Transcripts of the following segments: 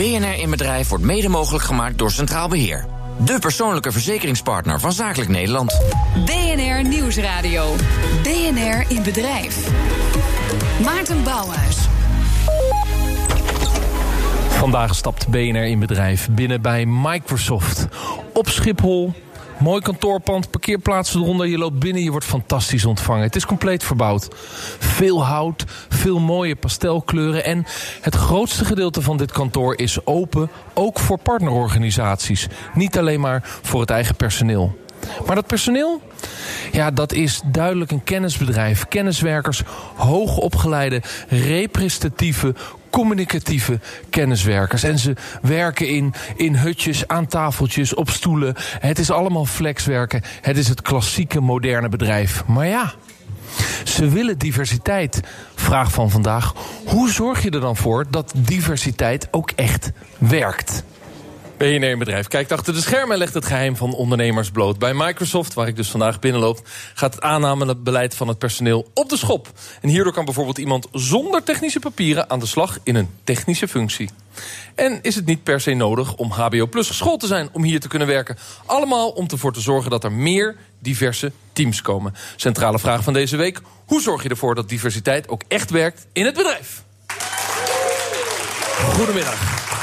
BNR in Bedrijf wordt mede mogelijk gemaakt door Centraal Beheer. De persoonlijke verzekeringspartner van Zakelijk Nederland. BNR Nieuwsradio. BNR in Bedrijf. Maarten Bouwhuis. Vandaag stapt BNR in bedrijf binnen bij Microsoft. Op Schiphol Mooi kantoorpand, parkeerplaatsen eronder. Je loopt binnen, je wordt fantastisch ontvangen. Het is compleet verbouwd. Veel hout, veel mooie pastelkleuren. En het grootste gedeelte van dit kantoor is open, ook voor partnerorganisaties. Niet alleen maar voor het eigen personeel. Maar dat personeel? Ja, dat is duidelijk een kennisbedrijf. Kenniswerkers, hoogopgeleide, representatieve, communicatieve kenniswerkers. En ze werken in, in hutjes, aan tafeltjes, op stoelen. Het is allemaal flexwerken. Het is het klassieke moderne bedrijf. Maar ja, ze willen diversiteit. Vraag van vandaag: hoe zorg je er dan voor dat diversiteit ook echt werkt? BNR Bedrijf kijkt achter de schermen en legt het geheim van ondernemers bloot. Bij Microsoft, waar ik dus vandaag binnenloop, gaat het aannamebeleid van het personeel op de schop. En hierdoor kan bijvoorbeeld iemand zonder technische papieren aan de slag in een technische functie. En is het niet per se nodig om HBO Plus geschoold te zijn om hier te kunnen werken? Allemaal om ervoor te zorgen dat er meer diverse teams komen. Centrale vraag van deze week: hoe zorg je ervoor dat diversiteit ook echt werkt in het bedrijf? Goedemiddag.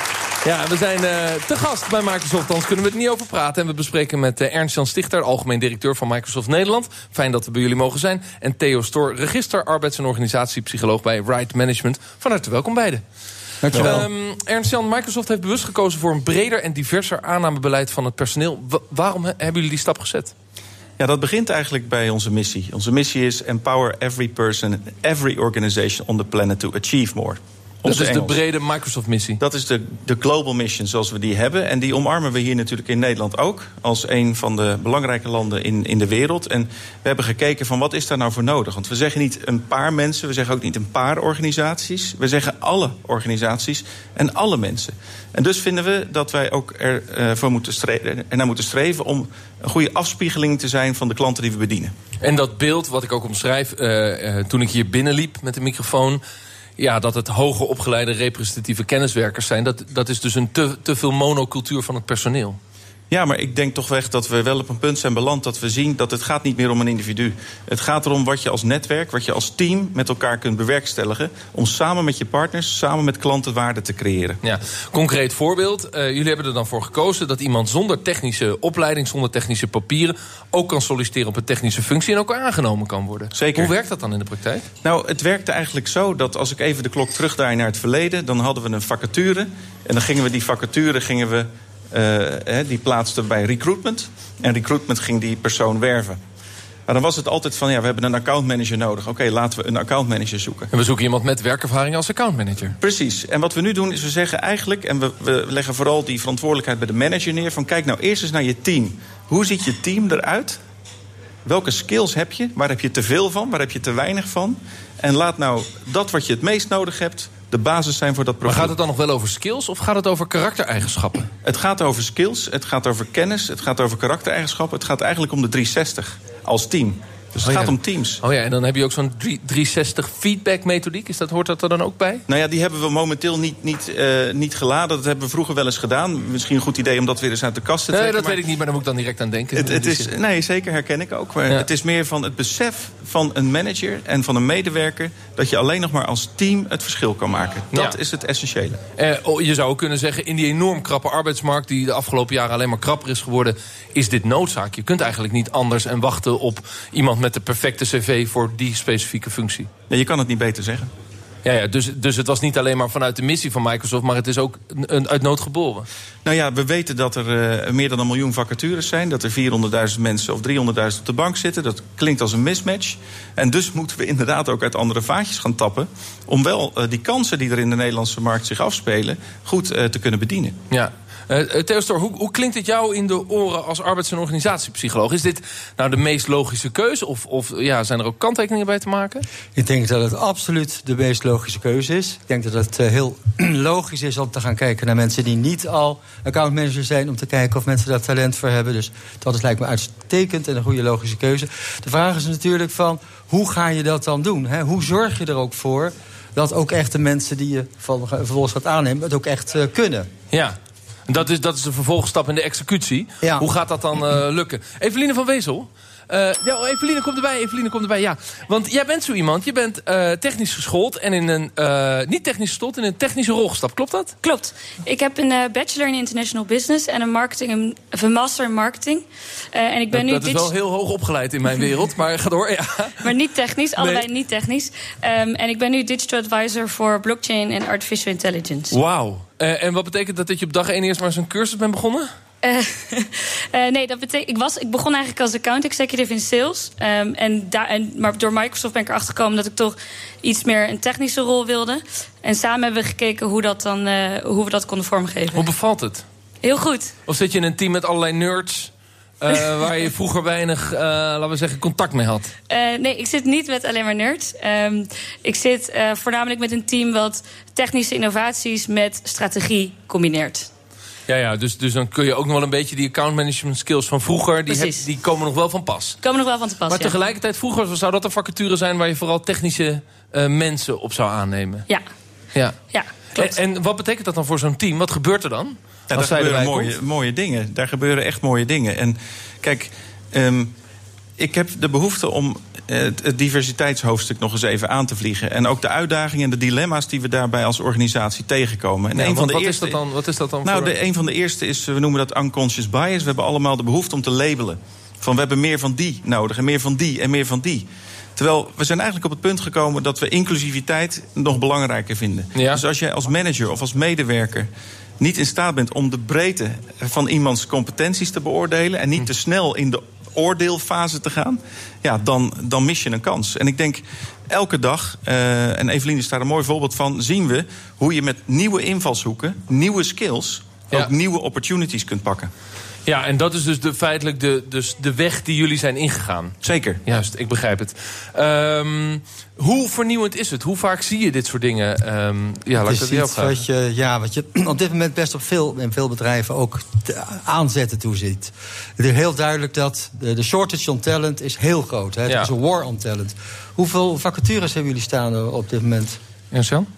Ja, we zijn uh, te gast bij Microsoft, anders kunnen we het niet over praten. En we bespreken met uh, Ernst-Jan Stichter, algemeen directeur van Microsoft Nederland. Fijn dat we bij jullie mogen zijn. En Theo Stor, register, arbeids- en organisatiepsycholoog bij Right Management. Van harte welkom beiden. Dankjewel. Um, Ernst-Jan, Microsoft heeft bewust gekozen voor een breder en diverser aannamebeleid van het personeel. waarom hebben jullie die stap gezet? Ja, dat begint eigenlijk bij onze missie. Onze missie is empower every person, every organization on the planet to achieve more. Dat is de brede Microsoft-missie. Dat is de, de global mission zoals we die hebben. En die omarmen we hier natuurlijk in Nederland ook. Als een van de belangrijke landen in, in de wereld. En we hebben gekeken van wat is daar nou voor nodig. Want we zeggen niet een paar mensen. We zeggen ook niet een paar organisaties. We zeggen alle organisaties en alle mensen. En dus vinden we dat wij ook ervoor uh, moeten streven, ernaar moeten streven... om een goede afspiegeling te zijn van de klanten die we bedienen. En dat beeld wat ik ook omschrijf uh, uh, toen ik hier binnenliep met de microfoon ja, dat het hoger opgeleide representatieve kenniswerkers zijn. Dat, dat is dus een te, te veel monocultuur van het personeel. Ja, maar ik denk toch weg dat we wel op een punt zijn beland dat we zien dat het gaat niet meer om een individu. Het gaat erom wat je als netwerk, wat je als team met elkaar kunt bewerkstelligen. Om samen met je partners, samen met klanten waarde te creëren. Ja, concreet voorbeeld. Uh, jullie hebben er dan voor gekozen dat iemand zonder technische opleiding, zonder technische papieren, ook kan solliciteren op een technische functie en ook aangenomen kan worden. Zeker. Hoe werkt dat dan in de praktijk? Nou, het werkte eigenlijk zo dat als ik even de klok terugdraai naar het verleden, dan hadden we een vacature. En dan gingen we die vacature gingen we die plaatste bij recruitment. En recruitment ging die persoon werven. Maar dan was het altijd van, ja, we hebben een accountmanager nodig. Oké, laten we een accountmanager zoeken. En we zoeken iemand met werkervaring als accountmanager. Precies. En wat we nu doen is we zeggen eigenlijk... en we, we leggen vooral die verantwoordelijkheid bij de manager neer... van kijk nou eerst eens naar je team. Hoe ziet je team eruit? Welke skills heb je? Waar heb je te veel van? Waar heb je te weinig van? En laat nou dat wat je het meest nodig hebt de basis zijn voor dat profiel. Maar gaat het dan nog wel over skills of gaat het over karaktereigenschappen? Het gaat over skills, het gaat over kennis, het gaat over karaktereigenschappen. Het gaat eigenlijk om de 360 als team. Dus het oh, gaat om teams. Oh ja, en dan heb je ook zo'n 360 feedback methodiek. Is dat, hoort dat er dan ook bij? Nou ja, die hebben we momenteel niet, niet, uh, niet geladen. Dat hebben we vroeger wel eens gedaan. Misschien een goed idee om dat weer eens uit de kast te trekken. Nee, dat weet ik niet, maar daar moet ik dan direct aan denken. Het, het is, nee, zeker herken ik ook. Maar ja. het is meer van het besef van een manager en van een medewerker... dat je alleen nog maar als team het verschil kan maken. Dat ja. is het essentiële. Uh, je zou ook kunnen zeggen, in die enorm krappe arbeidsmarkt... die de afgelopen jaren alleen maar krapper is geworden... is dit noodzaak. Je kunt eigenlijk niet anders en wachten op iemand met de perfecte cv voor die specifieke functie. Ja, je kan het niet beter zeggen. Ja, ja dus, dus het was niet alleen maar vanuit de missie van Microsoft... maar het is ook een, uit nood geboren. Nou ja, we weten dat er uh, meer dan een miljoen vacatures zijn. Dat er 400.000 mensen of 300.000 op de bank zitten. Dat klinkt als een mismatch. En dus moeten we inderdaad ook uit andere vaatjes gaan tappen... om wel uh, die kansen die er in de Nederlandse markt zich afspelen... goed uh, te kunnen bedienen. Ja, uh, Theo Stor, hoe, hoe, klinkt het jou in de oren als arbeids- en organisatiepsycholoog? Is dit nou de meest logische keuze? Of, of ja, zijn er ook kanttekeningen bij te maken? Ik denk dat het absoluut de meest logische keuze is. Ik denk dat het uh, heel logisch is om te gaan kijken naar mensen die niet al accountmanager zijn. Om te kijken of mensen daar talent voor hebben. Dus dat is, lijkt me uitstekend en een goede logische keuze. De vraag is natuurlijk van hoe ga je dat dan doen? Hè? Hoe zorg je er ook voor dat ook echt de mensen die je vervolgens gaat aannemen... het ook echt uh, kunnen. Ja, dat is, dat is de vervolgstap in de executie. Ja. Hoe gaat dat dan uh, lukken? Eveline van Wezel... Uh, ja, Eveline komt erbij, Eveline komt erbij, ja. Want jij bent zo iemand, je bent uh, technisch geschoold... en in een, uh, niet technisch geschoold, in een technische rol gestapt. Klopt dat? Klopt. Ik heb een bachelor in international business... en een, marketing, een, een master in marketing. en ik ben dat, nu dat is wel heel hoog opgeleid in mijn wereld, maar ga door, ja. Maar niet technisch, allebei niet technisch. Um, en ik ben nu digital advisor voor blockchain en artificial intelligence. Wauw. en wat betekent dat dat je op dag 1 eerst maar eens een cursus bent begonnen? Uh, uh, nee, dat betekent. Ik, was, ik begon eigenlijk als account executive in sales. Um, en daar, en, maar door Microsoft ben ik erachter gekomen dat ik toch iets meer een technische rol wilde. En samen hebben we gekeken hoe, dat dan, uh, hoe we dat konden vormgeven. Hoe bevalt het? Heel goed. Of zit je in een team met allerlei nerds? Uh, waar je vroeger weinig, uh, laten we zeggen, contact mee had? Uh, nee, ik zit niet met alleen maar nerds. Um, ik zit voornamelijk met een team wat technische innovaties met strategie combineert. Ja, ja dus, dus dan kun je ook nog wel een beetje die account management skills van vroeger... die, heb, die komen nog wel van pas. Komen nog wel van te pas, Maar tegelijkertijd, vroeger zou dat een vacature zijn... waar je vooral technische uh, mensen op zou aannemen. Ja. Ja, ja en, en, wat betekent dat dan voor zo'n team? Wat gebeurt er dan? Ja, daar gebeuren mooie, mooie dingen. Daar gebeuren echt mooie dingen. En kijk... Um, ik heb de behoefte om het, diversiteitshoofdstuk nog eens even aan te vliegen. En ook de uitdagingen en de dilemma's die we daarbij als organisatie tegenkomen. En ja, een van de wat, eerste, is dat dan, wat is dat dan? Nou, voor... de, een van de eerste is, we noemen dat unconscious bias. We hebben allemaal de behoefte om te labelen. Van we hebben meer van die nodig en meer van die en meer van die. Terwijl we zijn eigenlijk op het punt gekomen dat we inclusiviteit nog belangrijker vinden. Ja. Dus als jij als manager of als medewerker niet in staat bent om de breedte van iemands competenties te beoordelen en niet te snel in de oordeelfase te gaan, ja, dan, dan mis je een kans. En ik denk elke dag, uh, en Evelien is daar een mooi voorbeeld van, zien we hoe je met nieuwe invalshoeken, nieuwe skills, ja. ook nieuwe opportunities kunt pakken. Ja, en dat is dus de, feitelijk de, dus de weg die jullie zijn ingegaan. Zeker. Juist, ik begrijp het. Um, hoe vernieuwend is het? Hoe vaak zie je dit soort dingen? Um, ja, laat het is iets wat je, ja, wat je op dit moment best op veel, in veel bedrijven ook aanzetten toeziet. Het is heel duidelijk dat de, de shortage on talent is heel groot. Hè? Het ja. is een war on talent. Hoeveel vacatures hebben jullie staan op dit moment?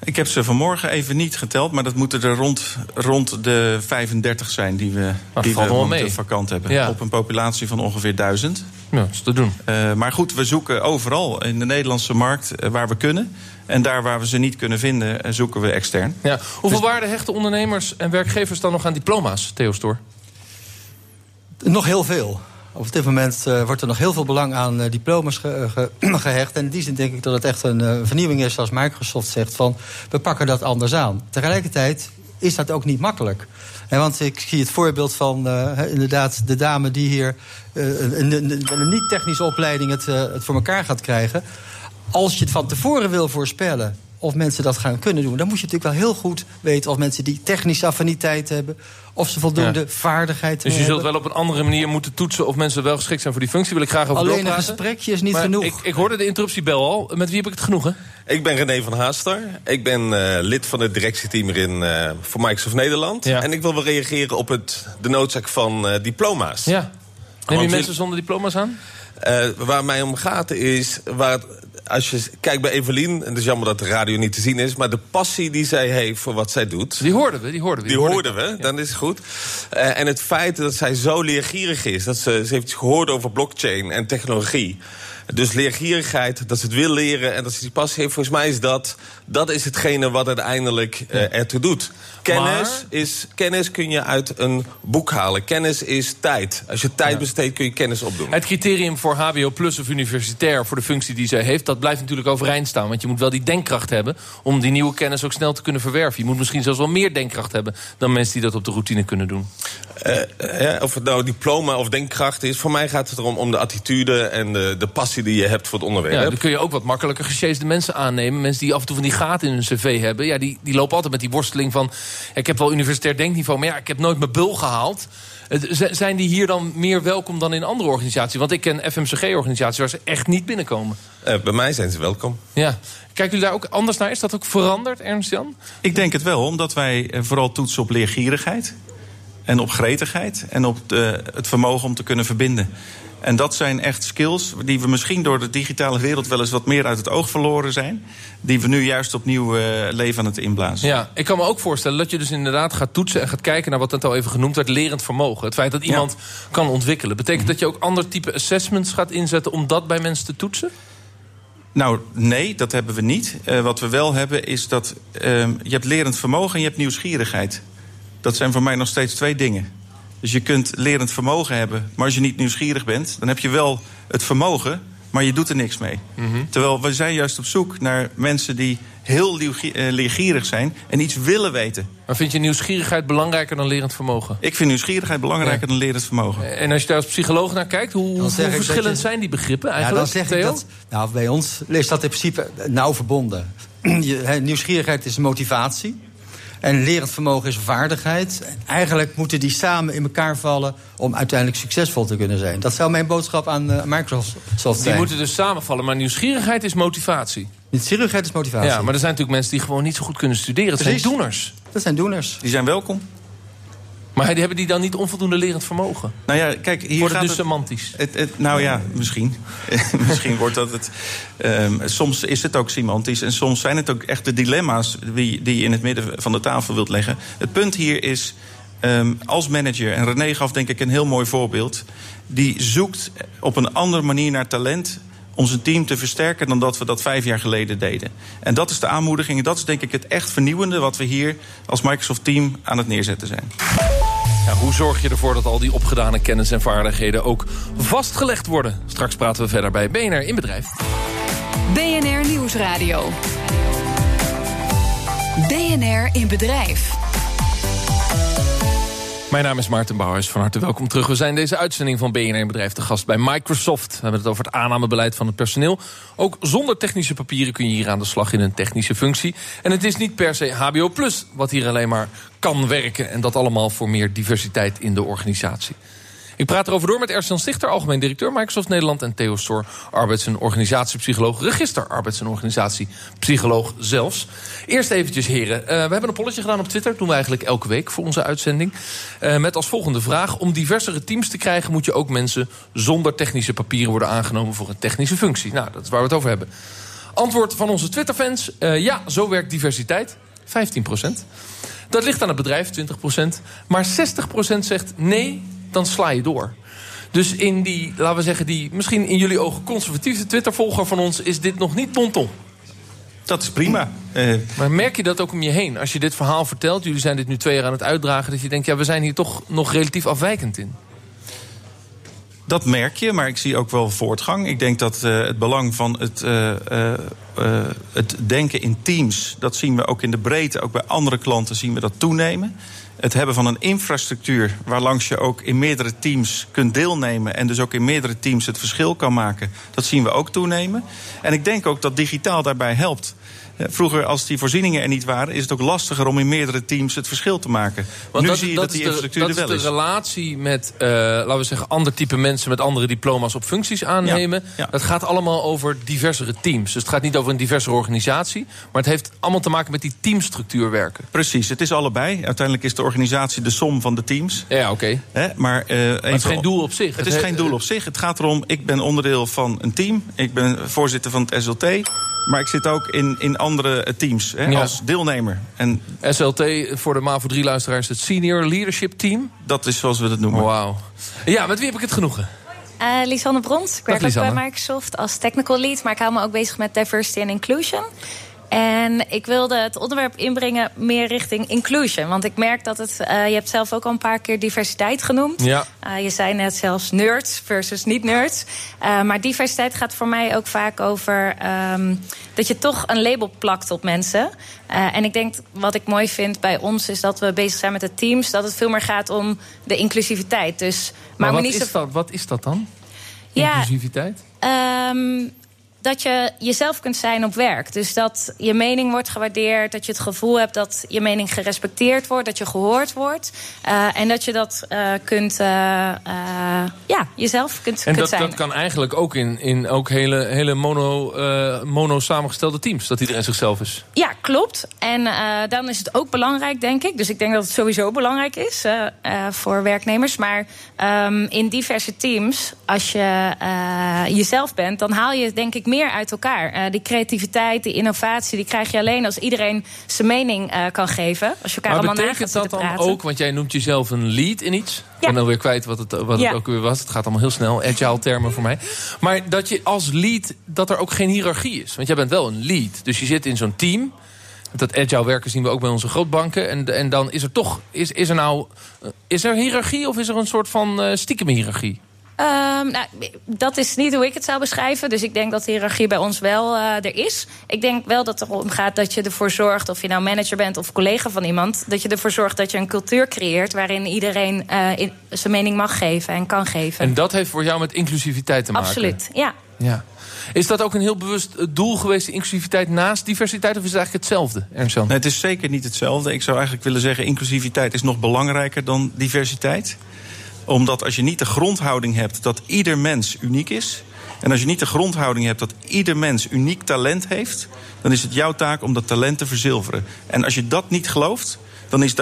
Ik heb ze vanmorgen even niet geteld, maar dat moeten er rond, rond de 35 zijn die we, die we mee. vakant hebben. Ja. Op een populatie van ongeveer 1000. Ja, dat is te doen. Uh, maar goed, we zoeken overal in de Nederlandse markt uh, waar we kunnen. En daar waar we ze niet kunnen vinden, uh, zoeken we extern. Ja. Hoeveel dus... waarde hechten ondernemers en werkgevers dan nog aan diploma's, Theo Stoor? Nog heel veel. Op dit moment uh, wordt er nog heel veel belang aan uh, diploma's ge gehecht. En in die zin denk ik dat het echt een vernieuwing is, zoals Microsoft zegt, van we pakken dat anders aan. Tegelijkertijd is dat ook niet makkelijk. En want ik zie het voorbeeld van inderdaad de dame die hier een, een, een niet-technische opleiding het, het voor elkaar gaat krijgen. Als je het van tevoren wil voorspellen of mensen dat gaan kunnen doen. Dan moet je natuurlijk wel heel goed weten of mensen die technische affiniteit hebben. Of ze voldoende ja. vaardigheid Dus je hebben. zult wel op een andere manier moeten toetsen of mensen wel geschikt zijn voor die functie. Wil ik graag over Alleen een gesprekje is niet maar genoeg. Ik, ik, hoorde de interruptiebel al. Met wie heb ik het genoegen? Ik ben René van Haaster. Ik ben uh, lid van het directieteam in, uh, voor Microsoft Nederland. Ja. En ik wil wel reageren op het, de noodzaak van uh, diploma's. Ja. Neem je mensen zonder diploma's aan? waar mij om gaat is... Waar als je kijkt bij Evelien, en het is jammer dat de radio niet te zien is... maar de passie die zij heeft voor wat zij doet... Die hoorden we, die hoorden we. Die, die hoorden we, dan is het goed. Uh, en het feit dat zij zo leergierig is... dat ze, ze heeft gehoord over blockchain en technologie... Dus leergierigheid, dat ze het wil leren en dat ze die passie heeft... volgens mij is dat, dat is hetgene wat uiteindelijk uh, ertoe doet. Kennis, maar... is, kennis kun je uit een boek halen. Kennis is tijd. Als je tijd besteedt, kun je kennis opdoen. Het criterium voor HBO plus of universitair voor de functie die zij heeft, dat blijft natuurlijk overeind staan. Want je moet wel die denkkracht hebben om die nieuwe kennis ook snel te kunnen verwerven. Je moet misschien zelfs wel meer denkkracht hebben dan mensen die dat op de routine kunnen doen. Uh, of het nou diploma of denkkracht is, voor mij gaat het erom om de attitude en de, de passie die je hebt voor het onderwerp. Ja, dan kun je ook wat makkelijker gesjeesde mensen aannemen. Mensen die af en toe van die gaten in hun cv hebben. Ja, die, die lopen altijd met die worsteling van... ik heb wel universitair denkniveau, maar ja, ik heb nooit mijn bul gehaald. Zijn die hier dan meer welkom dan in andere organisaties? Want ik ken FMCG-organisaties waar ze echt niet binnenkomen. Uh, bij mij zijn ze welkom. Ja. Kijken jullie daar ook anders naar? Is dat ook veranderd, Ernst-Jan? Ik denk het wel, omdat wij vooral toetsen op leergierigheid. en op gretigheid en op de, het vermogen om te kunnen verbinden. En dat zijn echt skills die we misschien door de digitale wereld wel eens wat meer uit het oog verloren zijn. Die we nu juist opnieuw uh, leven aan het inblazen. Ja, ik kan me ook voorstellen dat je dus inderdaad gaat toetsen en gaat kijken naar wat het al even genoemd werd, lerend vermogen. Het feit dat iemand kan ontwikkelen. Betekent dat je ook ander type assessments gaat inzetten om dat bij mensen te toetsen? Nou, nee, dat hebben we niet. Uh, wat we wel hebben is dat uh, je hebt lerend vermogen en je hebt nieuwsgierigheid. Dat zijn voor mij nog steeds twee dingen. Dus je kunt lerend vermogen hebben, maar als je niet nieuwsgierig bent, dan heb je wel het vermogen, maar je doet er niks mee. Mm -hmm. Terwijl we zijn juist op zoek naar mensen die heel leergierig zijn en iets willen weten. Maar vind je nieuwsgierigheid belangrijker dan lerend vermogen? Ik vind nieuwsgierigheid belangrijker ja. dan lerend vermogen. En als je daar als psycholoog naar kijkt, hoe, hoe verschillend je... zijn die begrippen eigenlijk? Ja, dan zeg Theo? ik dat. Nou, bij ons is dat in principe nauw verbonden. Je, nieuwsgierigheid is motivatie. En lerend vermogen is vaardigheid. En eigenlijk moeten die samen in elkaar vallen om uiteindelijk succesvol te kunnen zijn. Dat zou mijn boodschap aan uh, Microsoft zijn. Die moeten dus samenvallen, maar nieuwsgierigheid is motivatie. Nieuwsgierigheid is motivatie. Ja, maar er zijn natuurlijk mensen die gewoon niet zo goed kunnen studeren. Dat Precies. zijn doeners. Dat zijn doeners. Die zijn welkom. Maar hebben die dan niet onvoldoende lerend vermogen? Nou ja, kijk, hier wordt het dus semantisch. Het, het, nou ja, misschien. misschien wordt dat het. Um, soms is het ook semantisch en soms zijn het ook echt de dilemma's die, die je in het midden van de tafel wilt leggen. Het punt hier is. Um, als manager, en René gaf denk ik een heel mooi voorbeeld. Die zoekt op een andere manier naar talent om zijn team te versterken dan dat we dat vijf jaar geleden deden. En dat is de aanmoediging. En dat is denk ik het echt vernieuwende wat we hier als Microsoft Team aan het neerzetten zijn. Hoe zorg je ervoor dat al die opgedane kennis en vaardigheden ook vastgelegd worden? Straks praten we verder bij BNR in Bedrijf. BNR Nieuwsradio. BNR in Bedrijf. Mijn naam is Maarten Bouwers. Van harte welkom terug. We zijn deze uitzending van BNR Bedrijf te gast bij Microsoft. We hebben het over het aannamebeleid van het personeel. Ook zonder technische papieren kun je hier aan de slag in een technische functie. En het is niet per se HBO Plus wat hier alleen maar kan werken. En dat allemaal voor meer diversiteit in de organisatie. Ik praat erover door met Ersan Stichter, algemeen directeur Microsoft Nederland... en Theo Stor, arbeids- en organisatiepsycholoog, register arbeids- en organisatiepsycholoog zelfs. Eerst eventjes, heren. Uh, we hebben een polletje gedaan op Twitter, doen we eigenlijk elke week voor onze uitzending. Uh, met als volgende vraag, om diversere teams te krijgen... moet je ook mensen zonder technische papieren worden aangenomen voor een technische functie. Nou, dat is waar we het over hebben. Antwoord van onze Twitterfans, uh, ja, zo werkt diversiteit, 15% Dat ligt aan het bedrijf, 20% Maar 60% zegt nee, dan sla je door. Dus in die, laten we zeggen, die misschien in jullie ogen conservatieve Twitter-volger van ons... is dit nog niet ponton. Dat is prima. Uh, maar merk je dat ook om je heen? Als je dit verhaal vertelt, jullie zijn dit nu twee jaar aan het uitdragen... dat je denkt, ja, we zijn hier toch nog relatief afwijkend in. Dat merk je, maar ik zie ook wel voortgang. Ik denk dat uh, het belang van het, uh, het denken in teams... dat zien we ook in de breedte, ook bij andere klanten zien we dat toenemen het hebben van een infrastructuur waarlangs je ook in meerdere teams kunt deelnemen en dus ook in meerdere teams het verschil kan maken, dat zien we ook toenemen. En ik denk ook dat digitaal daarbij helpt. Vroeger, als die voorzieningen er niet waren, is het ook lastiger om in meerdere teams het verschil te maken. Want nu dat, zie je dat, dat die infrastructuur er wel is. Dat is de relatie met, uh, laten we zeggen, ander type mensen met andere diploma's op functies aannemen. Ja, ja. Het gaat allemaal over diversere teams. Dus het gaat niet over een diverse organisatie, maar het heeft allemaal te maken met die teamstructuur werken. Precies, het is allebei. Uiteindelijk is de organisatie de som van de teams. Ja, oké. Okay. Maar, uh, maar, het is geen doel op zich. Het, het is geen doel op zich. Het gaat erom, ik ben onderdeel van een team. Ik ben voorzitter van het SLT. Maar ik zit ook in, in andere teams hè, ja. als deelnemer. En SLT, voor de MAVO 3-luisteraars, het Senior Leadership Team? Dat is zoals we het noemen. Wauw. Ja, met wie heb ik het genoegen? Uh, Lisanne Brons. Ik werk ook bij Microsoft als technical lead. Maar ik hou me ook bezig met diversity en inclusion. En ik wilde het onderwerp inbrengen meer richting inclusion. Want ik merk dat het. Uh, je hebt zelf ook al een paar keer diversiteit genoemd. Ja. Uh, je zei net zelfs nerds versus niet-nerds. Uh, maar diversiteit gaat voor mij ook vaak over. Um, dat je toch een label plakt op mensen. en ik denk wat ik mooi vind bij ons is dat we bezig zijn met de teams. Dat het veel meer gaat om de inclusiviteit. Dus, maar, maar wat, niet is dat, wat is dat dan? Ja, Inclusiviteit? Um, dat je jezelf kunt zijn op werk. Dus dat je mening wordt gewaardeerd. Dat je het gevoel hebt dat je mening gerespecteerd wordt. Dat je gehoord wordt. Uh, en dat je dat uh, kunt, uh, ja, jezelf kunt, en kunt dat, zijn. dat kan eigenlijk ook in, in ook hele, hele mono, mono samengestelde teams. Dat iedereen zichzelf is. Ja, klopt. En dan is het ook belangrijk, denk ik. Dus ik denk dat het sowieso belangrijk is voor werknemers. Maar um, in diverse teams, als je jezelf bent, dan haal je denk ik meer uit elkaar. Uh, die creativiteit, die innovatie, die krijg je alleen als iedereen zijn mening uh, kan geven. Als je elkaar maar allemaal betekent dat dan praten. ook, want jij noemt jezelf een lead in iets. Ja. Ik ben alweer kwijt wat het, wat Ja. het ook weer was. Het gaat allemaal heel snel, agile termen voor mij. Maar dat je als lead, dat er ook geen hiërarchie is. Want jij bent wel een lead. Dus je zit in zo'n team. Dat agile werken zien we ook bij onze grootbanken. En, en dan is er toch, is, is er nou, eh, is er hiërarchie of is er een soort van uh, stiekem hiërarchie? Um, nou, dat is niet hoe ik het zou beschrijven. Dus ik denk dat de hiërarchie bij ons wel uh, er is. Ik denk wel dat het erom gaat dat je ervoor zorgt, of je nou manager bent of collega van iemand, dat je ervoor zorgt dat je een cultuur creëert waarin iedereen uh, in, zijn mening mag geven en kan geven. En dat heeft voor jou met inclusiviteit te maken? Absoluut, ja. ja. Is dat ook een heel bewust doel geweest, inclusiviteit naast diversiteit? Of is het eigenlijk hetzelfde, ernst Nee, het is zeker niet hetzelfde. Ik zou eigenlijk willen zeggen, inclusiviteit is nog belangrijker dan diversiteit omdat als je niet de grondhouding hebt dat ieder mens uniek is. En als je niet de grondhouding hebt dat ieder mens uniek talent heeft. dan is het jouw taak om dat talent te verzilveren. En als je dat niet gelooft, dan is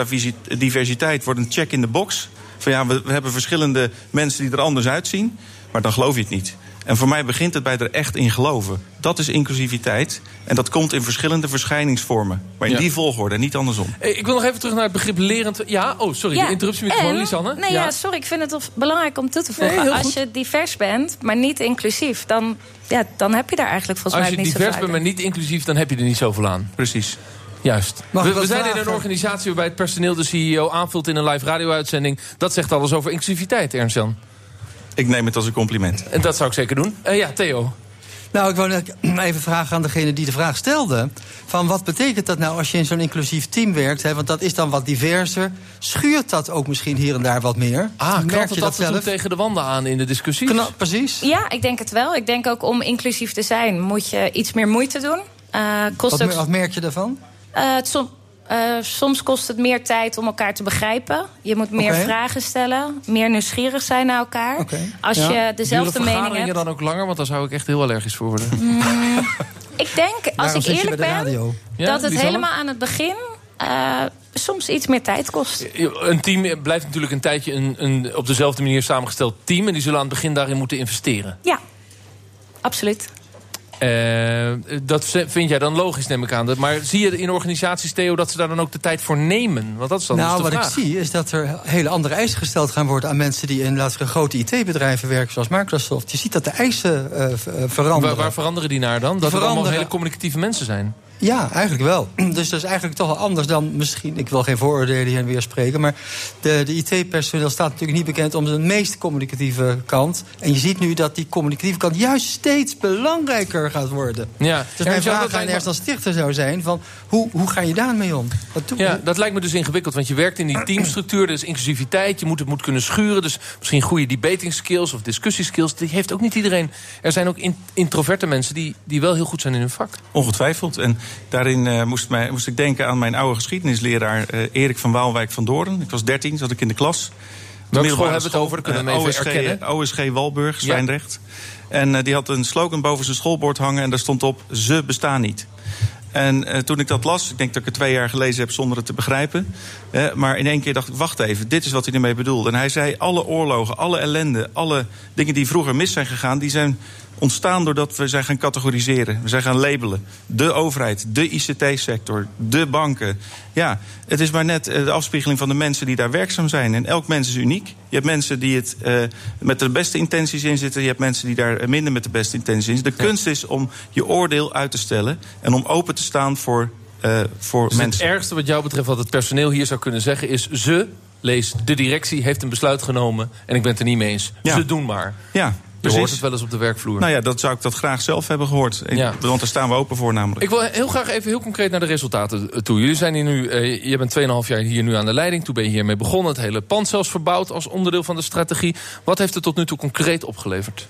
diversiteit wordt een check in de box. Van ja, we, we hebben verschillende mensen die er anders uitzien. Maar dan geloof je het niet. En voor mij begint het bij er echt in geloven. Dat is inclusiviteit. En dat komt in verschillende verschijningsvormen. Maar in Ja. die volgorde niet andersom. Hey, ik wil nog even terug naar het begrip lerend. Ja, oh, sorry, Ja, de interruptiemicrofoon, en- Lisanne. Nee, ja. sorry, ik vind het of- belangrijk om toe te voegen. Nee, als je divers bent, maar niet inclusief, dan, ja, dan heb je daar eigenlijk volgens Als je mij niet divers zo bent, maar niet inclusief, dan heb je er niet zoveel aan. Precies. Juist. We, zijn in een organisatie waarbij het personeel de CEO aanvult in een live radio-uitzending. Dat zegt alles over inclusiviteit, Ernst-Jan. Ik neem het als een compliment. En dat zou ik zeker doen. Eh, ja, Theo. Nou, ik wou even vragen aan degene die de vraag stelde. Van wat betekent dat nou als je in zo'n inclusief team werkt? Hè? Want dat is dan wat diverser. Schuurt dat ook misschien hier en daar wat meer? Ah, Merk je het dat zelf? tegen de wanden aan in de discussies? Kna- precies. Ja, ik denk het wel. Ik denk ook om inclusief te zijn moet je iets meer moeite doen. Eh, kost Wat, ook, wat merk je daarvan? eh, het som- eh, soms kost het meer tijd om elkaar te begrijpen. Je moet meer vragen stellen, meer nieuwsgierig zijn naar elkaar. Oké. Als Ja. je dezelfde mening hebt. dan ook langer? Want daar zou ik echt heel allergisch voor worden. Ik denk, als Daarom ik je eerlijk ben, radio. Ja, dat het helemaal aan het begin eh, soms iets meer tijd kost. Een team blijft natuurlijk een tijdje een, een op dezelfde manier samengesteld team. En die zullen aan het begin daarin moeten investeren. Ja, absoluut. Eh, dat vind jij dan logisch, neem ik aan. Maar zie je in organisaties, Theo, dat ze daar dan ook de tijd voor nemen? Want dat is dan nou, dus de wat vraag. ik zie is dat er hele andere eisen gesteld gaan worden aan mensen die in laten we grote IT-bedrijven werken, zoals Microsoft. Je ziet dat de eisen eh, eh, veranderen. Waar, waar veranderen die naar dan? Dat het allemaal hele communicatieve mensen zijn. Ja, eigenlijk wel. Dus dat is eigenlijk toch wel anders dan misschien... ik wil geen vooroordelen hier en weer spreken... maar de, de IT-personeel staat natuurlijk niet bekend om de meest communicatieve kant. En je ziet nu dat die communicatieve kant juist steeds belangrijker gaat worden. Ja. Dus mijn Ernst-Jan, vraag dat aan lijkt me- Ernst als stichter zou zijn... Van, hoe, hoe ga je daarmee om? Wat doe Ja, dat lijkt me dus ingewikkeld, want je werkt in die teamstructuur, er is inclusiviteit, je moet het moet kunnen schuren. Dus misschien goede debating skills of discussieskills, die heeft ook niet iedereen. Er zijn ook in- introverte mensen die, die wel heel goed zijn in hun vak. Ongetwijfeld. En daarin eh, moest, mij, moest ik denken aan mijn oude geschiedenisleraar eh, Erik van Waalwijk van Doorn. Ik was 13, zat ik in de klas. Welke school hebben we het over? Kunnen we Eh, OSG, Walburg, Zwijndrecht. En die had een slogan boven zijn schoolbord hangen en daar stond op: Ze bestaan niet. En toen ik dat las, ik denk dat ik het twee jaar gelezen heb zonder het te begrijpen. maar in één keer dacht ik: wacht even, dit is wat hij ermee bedoelde. En hij zei: alle oorlogen, alle ellende, alle dingen die vroeger mis zijn gegaan, die zijn ontstaan doordat we zijn gaan categoriseren. We zijn gaan labelen. De overheid, de ICT-sector, de banken. Ja, het is maar net eh, de afspiegeling van de mensen die daar werkzaam zijn. En elk mens is uniek. Je hebt mensen die het eh, met de beste intenties in zitten. Je hebt mensen die daar eh, minder met de beste intenties in zitten. De kunst is om je oordeel uit te stellen. En om open te staan voor, voor Dus mensen. het ergste wat jou betreft wat het personeel hier zou kunnen zeggen is... ze, lees, de directie heeft een besluit genomen en ik ben het er niet mee eens. Ja. Ze doen maar. Ja, Je hoort het wel eens op de werkvloer. Nou ja, dat zou ik dat graag zelf hebben gehoord. Ja. Want daar staan we open voor namelijk. Ik wil heel graag even heel concreet naar de resultaten eh, toe. Jullie zijn hier nu, eh, je bent 2,5 jaar hier nu aan de leiding. Toen ben je hiermee begonnen. Het hele pand zelfs verbouwd als onderdeel van de strategie. Wat heeft het tot nu toe concreet opgeleverd?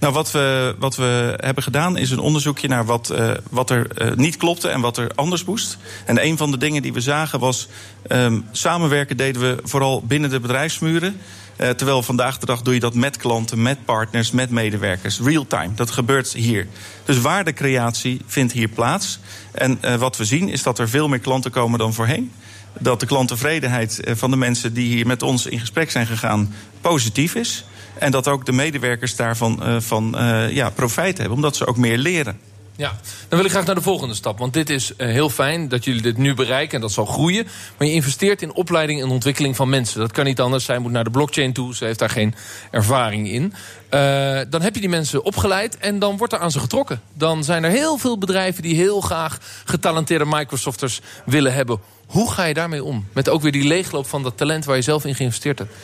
Nou, wat we, wat we hebben gedaan is een onderzoekje naar wat, uh, wat er uh, niet klopte en wat er anders moest. En een van de dingen die we zagen was. Um, samenwerken deden we vooral binnen de bedrijfsmuren. Uh, terwijl vandaag de dag doe je dat met klanten, met partners, met medewerkers. Real time. Dat gebeurt hier. Dus waardecreatie vindt hier plaats. En wat we zien is dat er veel meer klanten komen dan voorheen dat de klanttevredenheid van de mensen die hier met ons in gesprek zijn gegaan positief is. En dat ook de medewerkers daarvan van, ja, profijt hebben, omdat ze ook meer leren. Ja, dan wil ik graag naar de volgende stap. Want dit is uh, heel fijn dat jullie dit nu bereiken en dat zal groeien. Maar je investeert in opleiding en ontwikkeling van mensen. Dat kan niet anders. Zij moet naar de blockchain toe. Ze heeft daar geen ervaring in. Uh, dan heb je die mensen opgeleid en dan wordt er aan ze getrokken. Dan zijn er heel veel bedrijven die heel graag getalenteerde Microsofters willen hebben. Hoe ga je daarmee om? Met ook weer die leegloop van dat talent waar je zelf in geïnvesteerd hebt.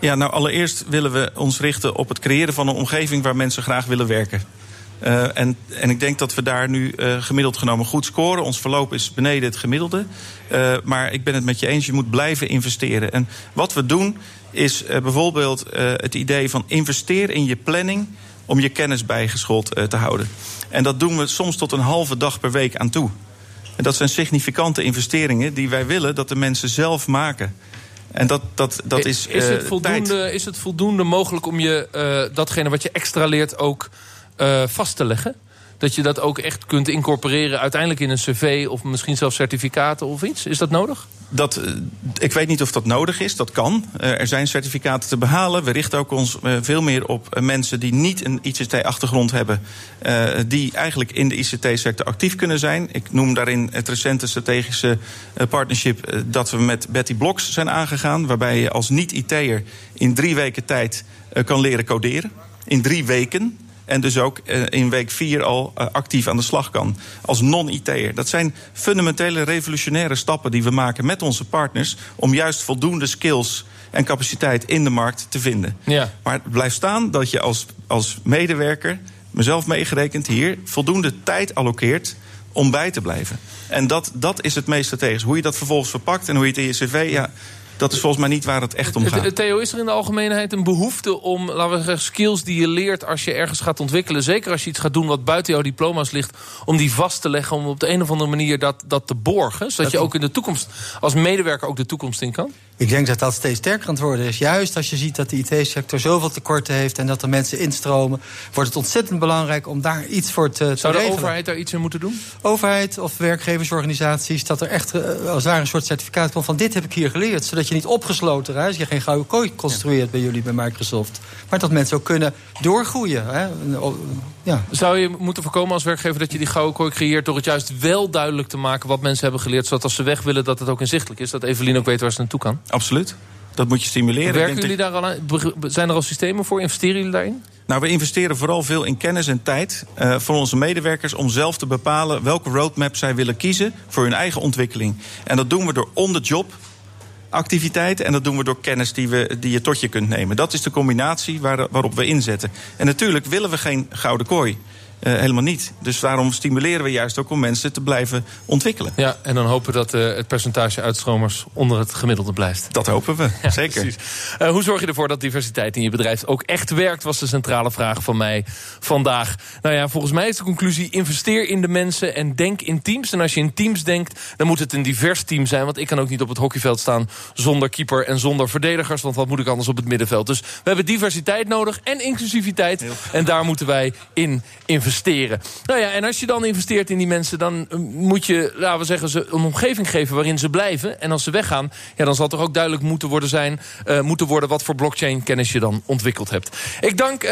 Ja, nou allereerst willen we ons richten op het creëren van een omgeving waar mensen graag willen werken. Uh, en, en ik denk dat we daar nu uh, gemiddeld genomen goed scoren. Ons verloop is beneden het gemiddelde. Uh, maar ik ben het met je eens, je moet blijven investeren. En wat we doen is bijvoorbeeld het idee van investeer in je planning om je kennis bijgeschoold te houden. En dat doen we soms tot een halve dag per week aan toe. En dat zijn significante investeringen die wij willen dat de mensen zelf maken. En dat, dat, dat is. Is het, voldoende, is het voldoende mogelijk om je datgene wat je extra leert ook uh, vast te leggen? Dat je dat ook echt kunt incorporeren uiteindelijk in een cv of misschien zelfs certificaten of iets? Is dat nodig? Dat, ik weet niet of dat nodig is, dat kan. Er zijn certificaten te behalen. We richten ook ons veel meer op mensen die niet een ICT-achtergrond hebben, die eigenlijk in de ICT-sector actief kunnen zijn. Ik noem daarin het recente strategische partnership dat we met Betty Blocks zijn aangegaan, waarbij je als niet-IT'er in drie weken tijd kan leren coderen. In drie weken. En dus ook in week vier al actief aan de slag kan. Als non-IT'er. Dat zijn fundamentele revolutionaire stappen die we maken met onze partners. om juist voldoende skills en capaciteit in de markt te vinden. Ja. Maar het blijft staan dat je als, als medewerker, mezelf meegerekend hier, voldoende tijd allokeert om bij te blijven. En dat, dat is het meest strategisch. Hoe je dat vervolgens verpakt en hoe je het in je cv. Ja, dat is volgens mij niet waar het echt om gaat. Theo, is er in de algemeenheid een behoefte om, laten we zeggen, skills die je leert als je ergens gaat ontwikkelen, zeker als je iets gaat doen wat buiten jouw diploma's ligt, om die vast te leggen, om op de een of andere manier dat, dat te borgen, zodat je ook in de toekomst als medewerker ook de toekomst in kan? Ik denk dat dat steeds sterker aan het worden is. Juist als je ziet dat de IT-sector zoveel tekorten heeft en dat er mensen instromen, wordt het ontzettend belangrijk om daar iets voor te, te Zou de regelen. overheid daar iets in moeten doen? Overheid of werkgeversorganisaties, dat er echt uh, als het ware een soort certificaat komt van dit heb ik hier geleerd. Zodat je niet opgesloten raakt, je geen gouden kooi construeert ja. bij jullie bij Microsoft. Maar dat mensen ook kunnen doorgroeien. Hè? Ja. Zou je moeten voorkomen als werkgever dat je die gouden kooi creëert door het juist wel duidelijk te maken wat mensen hebben geleerd, zodat als ze weg willen dat het ook inzichtelijk is, dat Evelien ook weet waar ze naartoe kan? Absoluut. Dat moet je stimuleren. Werken jullie daar al aan? Zijn er al systemen voor? Investeren jullie daarin? Nou, we investeren vooral veel in kennis en tijd uh, van onze medewerkers om zelf te bepalen welke roadmap zij willen kiezen voor hun eigen ontwikkeling. En dat doen we door on-the-job activiteiten en dat doen we door kennis die, we, die je tot je kunt nemen. Dat is de combinatie waar, waarop we inzetten. En natuurlijk willen we geen gouden kooi. Uh, helemaal niet. Dus daarom stimuleren we juist ook om mensen te blijven ontwikkelen. Ja, en dan hopen dat uh, het percentage uitstromers onder het gemiddelde blijft. Dat hopen we, ja, zeker. Uh, hoe zorg je ervoor dat diversiteit in je bedrijf ook echt werkt, was de centrale vraag van mij vandaag. Nou ja, volgens mij is de conclusie, investeer in de mensen en denk in teams. En als je in teams denkt, dan moet het een divers team zijn. Want ik kan ook niet op het hockeyveld staan zonder keeper en zonder verdedigers. Want wat moet ik anders op het middenveld? Dus we hebben diversiteit nodig en inclusiviteit. En daar moeten wij in investeren investeren. Nou ja, en als je dan investeert in die mensen... dan moet je, laten we zeggen, ze een omgeving geven waarin ze blijven. En als ze weggaan, ja, dan zal toch ook duidelijk moeten worden, zijn, uh, moeten worden... wat voor blockchain-kennis je dan ontwikkeld hebt. Ik dank uh,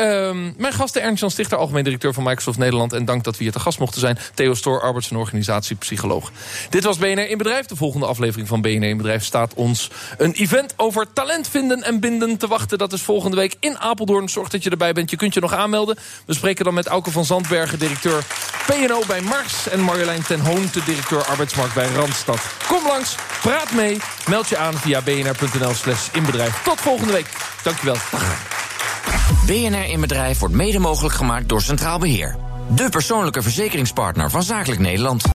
mijn gasten Ernst-Jan Stichter... algemeen directeur van Microsoft Nederland... en dank dat we hier te gast mochten zijn. Theo Stoor, arbeids- en organisatiepsycholoog. Dit was BNR in Bedrijf. De volgende aflevering van BNR in Bedrijf staat ons een event... over talent vinden en binden te wachten. Dat is volgende week in Apeldoorn. Zorg dat je erbij bent. Je kunt je nog aanmelden. We spreken dan met Auke van Zand Zandbergen, directeur PNO bij Mars... en Marjolein ten Hoonte, directeur arbeidsmarkt bij Randstad. Kom langs, praat mee, meld je aan via bnr.nl slash inbedrijf. Tot volgende week. Dankjewel. BNR in Bedrijf wordt mede mogelijk gemaakt door Centraal Beheer. De persoonlijke verzekeringspartner van Zakelijk Nederland.